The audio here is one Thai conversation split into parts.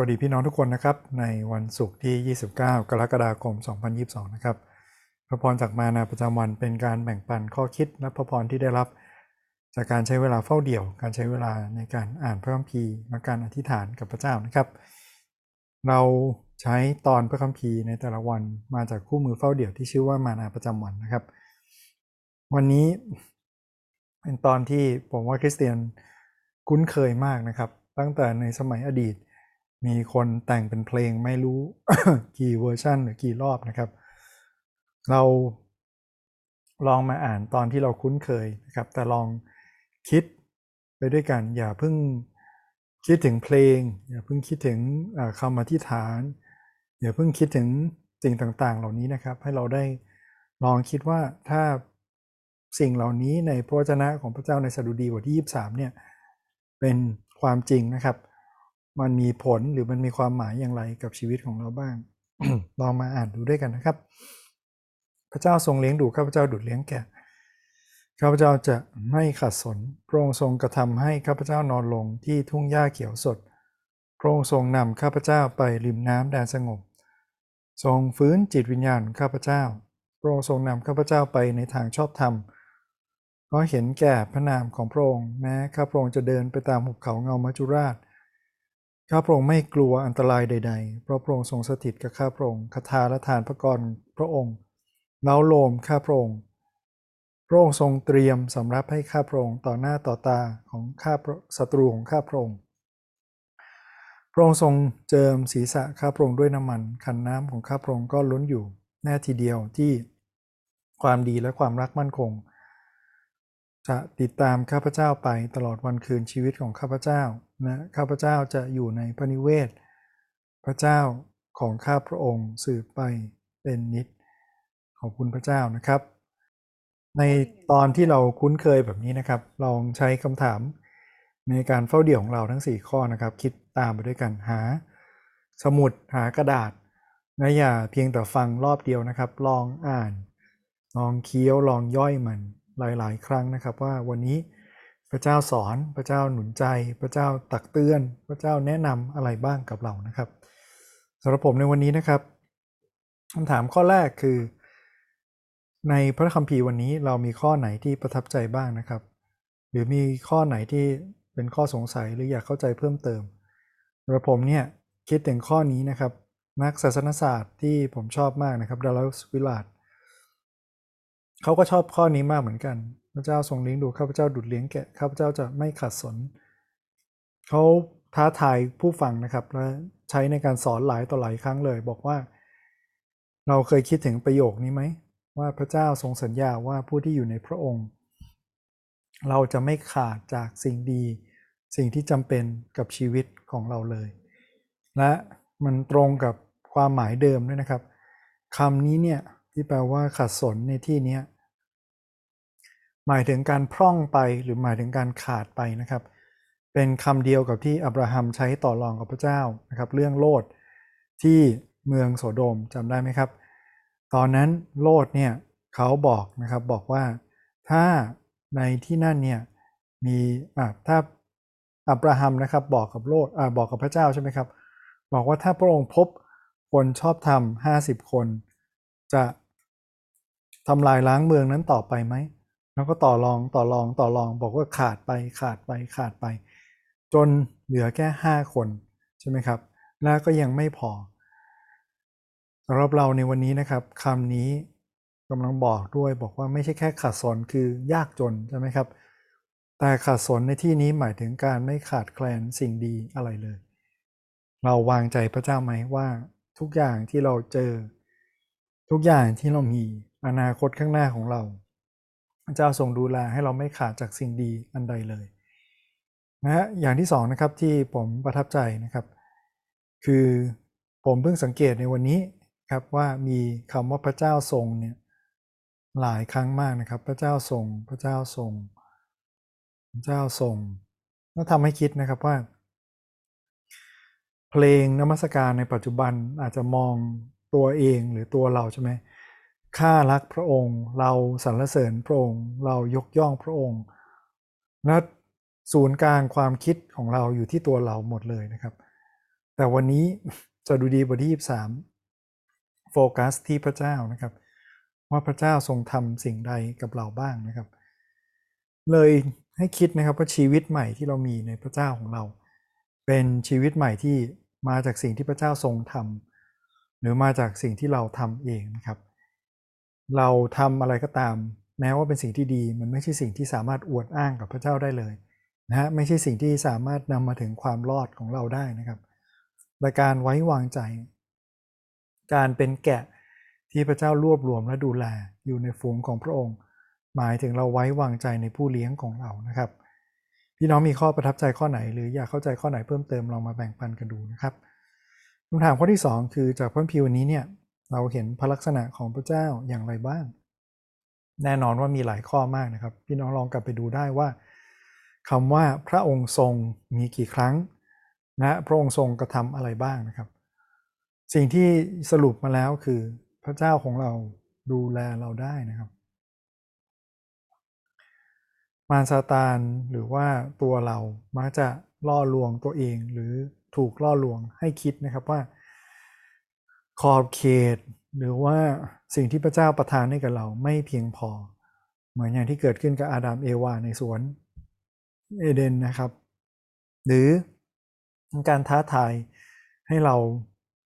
วัสดีพี่น้องทุกคนนะครับ ในวันศุกร์ที่ 29 กรกฎาคม 2022 นะครับ พระพรจากมานาประจำวันเป็นการแบ่งปันข้อคิดและพระพรที่ได้รับจากการใช้เวลาเฝ้าเดี่ยว การใช้เวลาในการอ่านพระคัมภีร์และการอธิษฐานกับพระเจ้านะครับ เราใช้ตอนพระคัมภีร์ในแต่ละวันมาจากคู่มือเฝ้าเดี่ยวที่ชื่อว่ามานาประจำวันนะครับ วันนี้เป็นตอนที่ผมว่าคริสเตียนคุ้นเคยมากนะครับ ตั้งแต่ในสมัยอดีต มีคนแต่งเป็นเพลงไม่รู้ กี่เวอร์ชันหรือกี่รอบนะครับ เราลองมาอ่านตอนที่เราคุ้นเคยนะครับ แต่ลองคิดไปด้วยกัน อย่าเพิ่งคิดถึงเพลง อย่าเพิ่งคิดถึงคำอธิษฐาน อย่าเพิ่งคิดถึงสิ่งต่างๆ เหล่านี้นะครับ ให้เราได้ลองคิดว่าถ้าสิ่งเหล่านี้ในพระวจนะของพระเจ้าในสดุดีบทที่ 23เนี่ยเป็นความจริงนะครับ มันมีผลหรือมันมีความหมายอย่างไรกับชีวิตของเราบ้าง ลองมาอ่านดูด้วยกันนะครับ พระเจ้าทรงเลี้ยงดูข้าพเจ้าดุดเลี้ยงแกะข้าพเจ้าจะไม่ขัดสน พระองค์ทรงกระทำให้ข้าพเจ้านอนลงที่ทุ่งหญ้าเขียวสด พระองค์ทรงนำข้าพเจ้าไปริมน้ำแดนสงบ ทรงฟื้นจิตวิญญาณข้าพเจ้า พระองค์ทรงนำข้าพเจ้าไปในทางชอบธรรมเพราะเห็นแก่พระนามของพระองค์แม้ข้าพระองค์จะเดินไปตามหุบเขาเงามัจจุราช ข้าพระองค์ไม่กลัวอันตรายใด ๆ เพราะพระองค์ทรงสถิตกับข้าพระองค์คาถาและทานพระกรพระองค์เล้าโลมข้าพระองค์พระองค์ทรงเตรียมสำรับให้ข้าพระองค์ต่อหน้าต่อตาของข้าศัตรูของข้าพระองค์ พระองค์ทรงเจิมศีรษะข้าพระองค์ด้วยน้ำมัน ขันน้ำของข้าพระองค์ก็ล้นอยู่แน่ทีเดียวที่ความดีและความรักมั่นคง จะติดตามข้าพเจ้าไปตลอดวันคืนชีวิตของข้าพเจ้านะข้าพเจ้าจะอยู่ในพระนิเวศ พระเจ้าของข้าพระองค์สืบไปเป็นนิดขอบคุณพระเจ้านะครับ ในตอนที่เราคุ้นเคยแบบนี้นะครับ ลองใช้คำถามในการเฝ้าเดี่ยวของเราทั้ง 4 ข้อนะครับ คิดตามไปด้วยกันหา สมุดหากระดาษนะอย่าเพียงแต่ฟังรอบเดียวนะครับ ลองอ่าน ลองเคี้ยวลองย่อยมัน หลาย ๆ ครั้งนะครับว่าวันนี้พระเจ้าสอนพระเจ้าหนุนใจ พระเจ้าตักเตือน พระเจ้าแนะนำอะไรบ้างกับเรานะครับสำหรับผมในวันนี้นะครับคำถามข้อแรกคือ ในพระคัมภีร์วันนี้เรามีข้อไหนที่ประทับใจบ้างนะครับ หรือมีข้อไหนที่เป็นข้อสงสัยหรืออยากเข้าใจเพิ่มเติมสำหรับผมเนี่ยคิดถึงข้อนี้นะครับ นักศาสนศาสตร์ที่ผมชอบมากนะครับดารัสวิลลาด เขาก็ชอบข้อนี้มากเหมือนกัน พระเจ้าทรงเลี้ยงดูข้าพเจ้าดุดเลี้ยงแกะข้าพเจ้าจะไม่ขัดสนเขาท้าทายผู้ฟังนะครับและใช้ในการสอนหลายต่อหลายครั้งเลย บอกว่า เราเคยคิดถึงประโยคนี้ไหมว่าพระเจ้าทรงสัญญาว่าผู้ที่อยู่ในพระองค์ เราจะไม่ขาดจากสิ่งดี สิ่งที่จำเป็นกับชีวิตของเราเลย และมันตรงกับความหมายเดิมด้วยนะครับคำนี้เนี่ย ที่แปลว่าขัดสนในที่นี้หมายถึงการพร่องไปหรือหมายถึงการขาดไปนะครับ เป็นคำเดียวกับที่อับราฮัมใช้ต่อรองกับพระเจ้านะครับ เรื่องโลดที่เมืองโสโดมจำได้ไหมครับ ตอนนั้นโลดเนี่ยเขาบอกนะครับบอกว่าถ้าในที่นั่นเนี่ยมีอ่าถ้าอับราฮัมนะครับบอกกับโลดอ่าบอกกับพระเจ้าใช่ไหมครับ บอกว่าถ้าพระองค์พบคนชอบธรรมห้าสิบคน จะ ทำลายล้างเมืองนั้นต่อไปไหมแล้วก็ต่อรองต่อรองต่อรองบอกว่าขาดไปขาดไปขาดไป จนเหลือแค่ห้าคนใช่ไหมครับ แล้วก็ยังไม่พอสำหรับเราในวันนี้นะครับคำนี้กำลังบอกด้วยบอกว่าไม่ใช่แค่ขาดสนคือยากจนใช่ไหมครับ แต่ขาดสนในที่นี้หมายถึงการไม่ขาดแคลนสิ่งดีอะไรเลย เราวางใจพระเจ้าไหมว่าทุกอย่างที่เราเจอ ทุกอย่างที่เรามี อนาคตข้างหน้าของเราพระเจ้าทรงดูแลให้เราไม่ขาดจากสิ่งดีอันใดเลยนะฮะอย่างที่สองนะครับที่ผมประทับใจนะครับ คือผมเพิ่งสังเกตในวันนี้ครับว่ามีคำว่าพระเจ้าทรงเนี่ยหลายครั้งมากนะครับ พระเจ้าทรงพระเจ้าทรงพระเจ้าทรงก็ทำให้คิดนะครับว่า เพลงนมัสการในปัจจุบันอาจจะมองตัวเองหรือตัวเราใช่ไหม ข้ารักพระองค์ เราสรรเสริญพระองค์ เรายกย่องพระองค์และศูนย์กลางความคิดของเราอยู่ที่ตัวเราหมดเลยนะครับ แต่วันนี้จะดูดีบทที่ 23 โฟกัสที่พระเจ้านะครับ ว่าพระเจ้าทรงทำสิ่งใดกับเราบ้างนะครับ เลยให้คิดนะครับว่าชีวิตใหม่ที่เรามีในพระเจ้าของเรา เป็นชีวิตใหม่ที่มาจากสิ่งที่พระเจ้าทรงทำหรือมาจากสิ่งที่เราทำเองนะครับ เราทำอะไรก็ตาม แม้ว่าเป็นสิ่งที่ดี มันไม่ใช่สิ่งที่สามารถอวดอ้างกับพระเจ้าได้เลยนะฮะไม่ใช่สิ่งที่สามารถนำมาถึงความรอดของเราได้นะครับแต่การไว้วางใจ การเป็นแกะที่พระเจ้ารวบรวมและดูแลอยู่ในฝูงของพระองค์ หมายถึงเราไว้วางใจในผู้เลี้ยงของเรานะครับ พี่น้องมีข้อประทับใจข้อไหน หรืออยากเข้าใจข้อไหนเพิ่มเติมลองมาแบ่งปันกันดูนะครับคำถามข้อที่ 2 คือจากพระพิวันนี้เนี่ย เราเห็นพระลักษณะของพระเจ้าอย่างไรบ้าง แน่นอนว่ามีหลายข้อมากนะครับ พี่น้องลองกลับไปดูได้ว่าคำว่าพระองค์ทรงมีกี่ครั้งนะพระองค์ทรงกระทำอะไรบ้างนะครับ สิ่งที่สรุปมาแล้วคือพระเจ้าของเราดูแลเราได้นะครับ มารซาตานหรือว่าตัวเรามักจะล่อลวงตัวเองหรือถูกล่อลวงให้คิดนะครับว่า ขอบเขต หรือว่าสิ่งที่พระเจ้าประทานให้กับเราไม่เพียงพอ เหมือนอย่างที่เกิดขึ้นกับอาดัมเอวาในสวนเอเดนนะครับ หรือการท้าทายให้เรา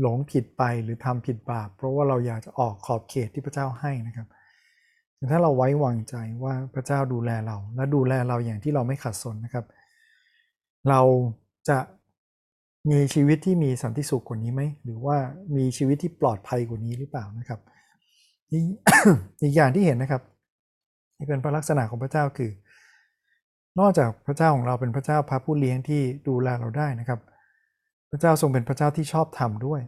หลงผิดไปหรือทำผิดบาป เพราะว่าเราอยากจะออกขอบเขตที่พระเจ้าให้นะครับแต่ถ้าเราไว้วางใจว่าพระเจ้าดูแลเรา และดูแลเราอย่างที่เราไม่ขัดสนนะครับ เราจะ มีชีวิตที่มีสันติสุขกว่านี้ไหมหรือว่ามีชีวิตที่ปลอดภัยกว่านี้หรือเปล่านะครับอีกอย่างที่เห็นนะครับที่เป็นพระลักษณะของพระเจ้าคือ นอกจากพระเจ้าของเราเป็นพระเจ้าพระผู้เลี้ยงที่ดูแลเราได้นะครับ พระเจ้าทรงเป็นพระเจ้าที่ชอบธรรมด้วย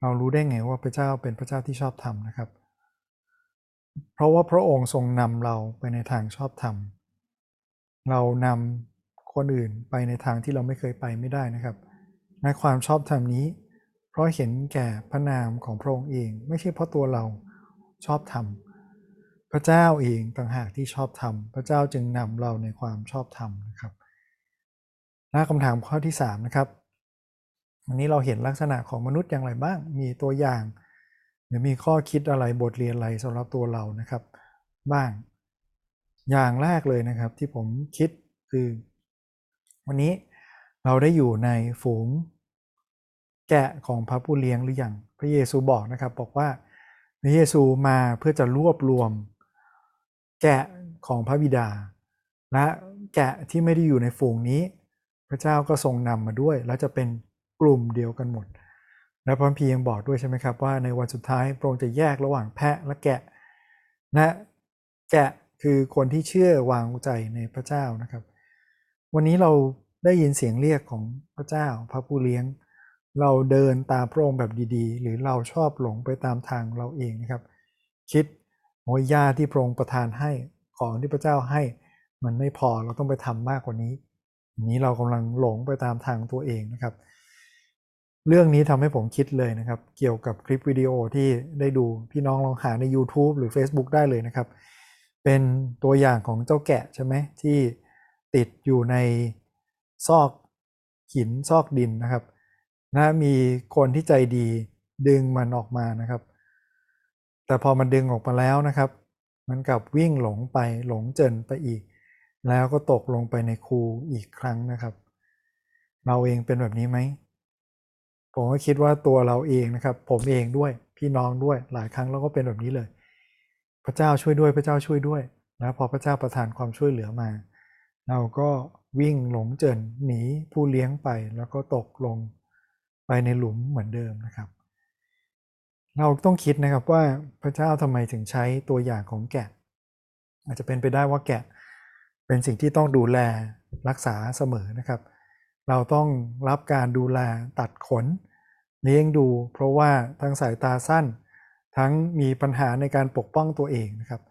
เรารู้ได้ไงว่าพระเจ้าเป็นพระเจ้าที่ชอบธรรมนะครับ เพราะว่าพระองค์ทรงนำเราไปในทางชอบธรรม เรานำคนอื่นไปในทางที่เราไม่เคยไปไม่ได้นะครับ ในความชอบธรรมนี้ เพราะเห็นแก่พระนามของพระองค์เอง ไม่ใช่เพราะตัวเราชอบธรรม พระเจ้าเองต่างหากที่ชอบธรรม พระเจ้าจึงนำเราในความชอบธรรมนะครับหน้าคำถามข้อที่3นะครับวันนี้เราเห็นลักษณะของมนุษย์อย่างไรบ้าง มีตัวอย่าง หรือมีข้อคิดอะไรบทเรียนอะไรสำหรับตัวเรานะครับ บ้าง อย่างแรกเลยนะครับที่ผมคิดคือ วันนี้ เราได้อยู่ในฝูงแกะของพระผู้เลี้ยงหรืออยังพระเยซูบอกนะครับบอกว่าพระเยซูมาเพื่อจะรวบรวม แกะของพระบิดา และแกะที่ไม่ได้อยู่ในฝูงนี้ พระเจ้าก็ทรงนำมาด้วย แล้วจะเป็นกลุ่มเดียวกันหมด และพระพียังบอกด้วยใช่ไหมครับว่าในวันสุดท้ายพระองค์จะแยกระหว่างแพะและแกะนะแกะคือคนที่เชื่อวางใจในพระเจ้านะครับ วันนี้เรา ได้ยินเสียงเรียกของพระเจ้าพระผู้เลี้ยง เราเดินตามพระองค์แบบดีๆ หรือเราชอบหลงไปตามทางเราเองนะครับ คิดโอ้ยยาที่พระองค์ประทานให้ของที่พระเจ้าให้มันไม่พอเราต้องไปทำมากกว่านี้อันนี้เรากำลังหลงไปตามทางตัวเองนะครับ เรื่องนี้ทำให้ผมคิดเลยนะครับ เกี่ยวกับคลิปวิดีโอที่ได้ดูพี่น้องลองหาใน YouTube หรือ Facebook ได้เลยนะครับ เป็นตัวอย่างของเจ้าแกะใช่ไหมที่ติดอยู่ใน ซอกหินซอกดินนะครับนะมีคนที่ใจดีดึงมันออกมานะครับ แต่พอมันดึงออกมาแล้วนะครับ มันกลับวิ่งหลงไปหลงเจินไปอีก แล้วก็ตกลงไปในคูอีกครั้งนะครับ เราเองเป็นแบบนี้ไหมผมก็คิดว่าตัวเราเองนะครับ ผมเองด้วยพี่น้องด้วยหลายครั้งเราก็เป็นแบบนี้เลย พระเจ้าช่วยด้วยพระเจ้าช่วยด้วยนะพอพระเจ้าประทานความช่วยเหลือมา เราก็ วิ่งหลงเจินหนีผู้เลี้ยงไปแล้วก็ตกลงไปในหลุมเหมือนเดิมนะครับ เราต้องคิดนะครับว่าพระเจ้าทำไมถึงใช้ตัวอย่างของแกะ อาจจะเป็นไปได้ว่าแกะ เป็นสิ่งที่ต้องดูแลรักษาเสมอนะครับ เราต้องรับการดูแลตัดขนเลี้ยงดู เพราะว่าทั้งสายตาสั้น ทั้งมีปัญหาในการปกป้องตัวเองนะครับ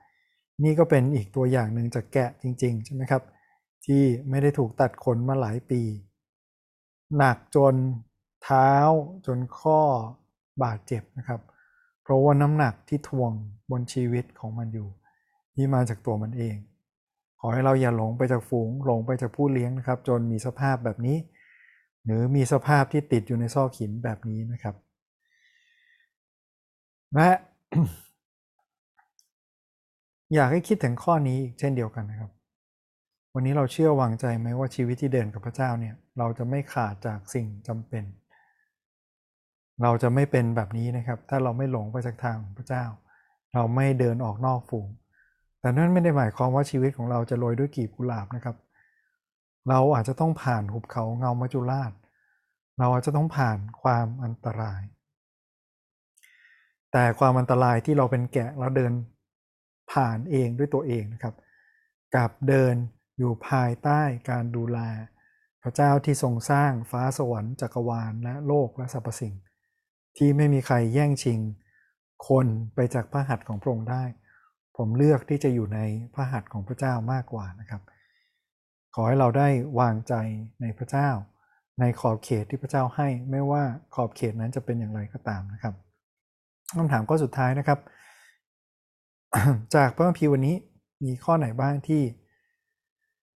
นี่ก็เป็นอีกตัวอย่างหนึ่งจากแกะจริงๆใช่ไหมครับ ที่ไม่ได้ถูกตัดขนมาหลายปี หนักจนเท้าจนข้อบาดเจ็บนะครับ เพราะว่าน้ำหนักที่ทวงบนชีวิตของมันอยู่ ที่มาจากตัวมันเอง ขอให้เราอย่าหลงไปจากฝูงหลงไปจากผู้เลี้ยงนะครับ จนมีสภาพแบบนี้ หรือมีสภาพที่ติดอยู่ในซอกหินแบบนี้นะครับและอยากให้คิดถึงข้อนี้อีกเช่นเดียวกันนะครับ วันนี้เราเชื่อวางใจไหมว่าชีวิตที่เดินกับพระเจ้าเนี่ย เราจะไม่ขาดจากสิ่งจำเป็น เราจะไม่เป็นแบบนี้นะครับ ถ้าเราไม่หลงไปจากทางของพระเจ้า เราไม่เดินออกนอกฝูง แต่นั่นไม่ได้หมายความว่าชีวิตของเราจะโรยด้วยกีบกุหลาบนะครับ เราอาจจะต้องผ่านหุบเขาเงามัจจุราช เราอาจจะต้องผ่านความอันตราย แต่ความอันตรายที่เราเป็นแกะแล้วเดินผ่านเองด้วยตัวเองนะครับ กับเดิน อยู่ภายใต้การดูแล พระเจ้าที่ทรงสร้างฟ้าสวรรค์จักรวาลและโลกและสรรพสิ่ง ที่ไม่มีใครแย่งชิง คนไปจากพระหัตถ์ของพระองค์ได้ ผมเลือกที่จะอยู่ในพระหัตถ์ของพระเจ้ามากกว่านะครับ ขอให้เราได้วางใจในพระเจ้า ในขอบเขตที่พระเจ้าให้ ไม่ว่าขอบเขตนั้นจะเป็นอย่างไรก็ตามนะครับคำถามข้อสุดท้ายนะครับ จากพระคัมภีร์วันนี้มีข้อไหนบ้างที่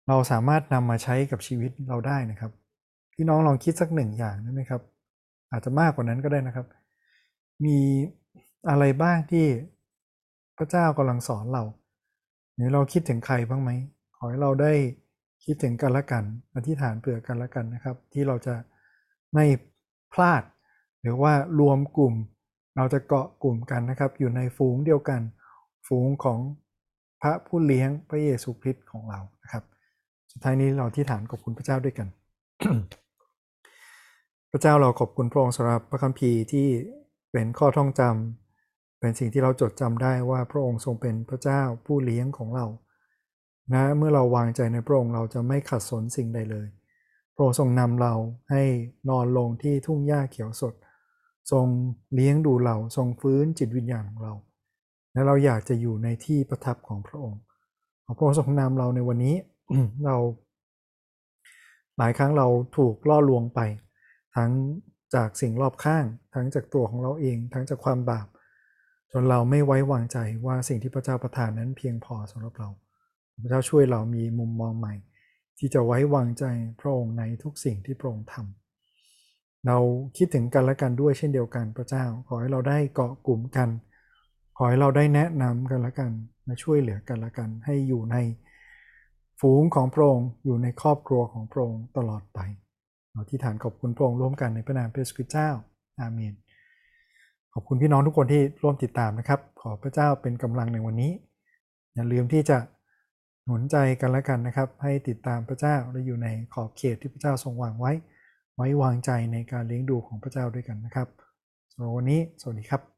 เราสามารถนำมาใช้กับชีวิตเราได้นะครับ พี่น้องลองคิดสักหนึ่งอย่างได้ไหมครับ อาจจะมากกว่านั้นก็ได้นะครับ มีอะไรบ้างที่พระเจ้ากำลังสอนเรา หรือเราคิดถึงใครบ้างไหมขอให้เราได้คิดถึงกันและกันอธิษฐานเผื่อกันและกันนะครับ ที่เราจะไม่พลาด หรือว่ารวมกลุ่ม เราจะเกาะกลุ่มกันนะครับ อยู่ในฝูงเดียวกัน ฝูงของพระผู้เลี้ยงพระเยซูคริสต์ของเรานะครับ สุดท้ายนี้เราที่ฐานขอบคุณพระเจ้าด้วยกัน พระเจ้าเราขอบคุณพระองค์สำหรับพระคัมภีร์ที่เป็นข้อท่องจำเป็นสิ่งที่เราจดจำได้ว่าพระองค์ทรงเป็นพระเจ้าผู้เลี้ยงของเรานะเมื่อเราวางใจในพระองค์เราจะไม่ขัดสนสิ่งใดเลย พระองค์ทรงนำเราให้นอนลงที่ทุ่งหญ้าเขียวสด ทรงเลี้ยงดูเราทรงฟื้นจิตวิญญาณของเรา และเราอยากจะอยู่ในที่ประทับของพระองค์ขอพระองค์ทรงนำเราในวันนี้ เราหลายครั้งเราถูกล่อลวงไป ทั้งจากสิ่งรอบข้าง ทั้งจากตัวของเราเอง ทั้งจากความบาป จนเราไม่ไว้วางใจว่าสิ่งที่พระเจ้าประทานนั้นเพียงพอสำหรับเรา พระเจ้าช่วยเรามีมุมมองใหม่ ที่จะไว้วางใจพระองค์ในทุกสิ่งที่พระองค์ทำเราคิดถึงกันและกันด้วยเช่นเดียวกันพระเจ้า ขอให้เราได้เกาะกลุ่มกัน ขอให้เราได้แนะนำกันและกันมาช่วยเหลือกันและกัน ให้อยู่ใน ฝูงของพระองค์อยู่ในครอบครัวของพระองค์ตลอดไปเราที่ฐานขอบคุณพระองค์ร่วมกันในพระนามพระเยซูคริสต์เจ้า อาเมน ขอบคุณพี่น้องทุกคนที่ร่วมติดตามนะครับ ขอพระเจ้าเป็นกำลังในวันนี้ อย่าลืมที่จะหนุนใจกันและกันนะครับ ให้ติดตามพระเจ้าและอยู่ในขอบเขตที่พระเจ้าทรงวางไว้ ไว้วางใจในการเลี้ยงดูของพระเจ้าด้วยกันนะครับสำหรับวันนี้ สวัสดีครับ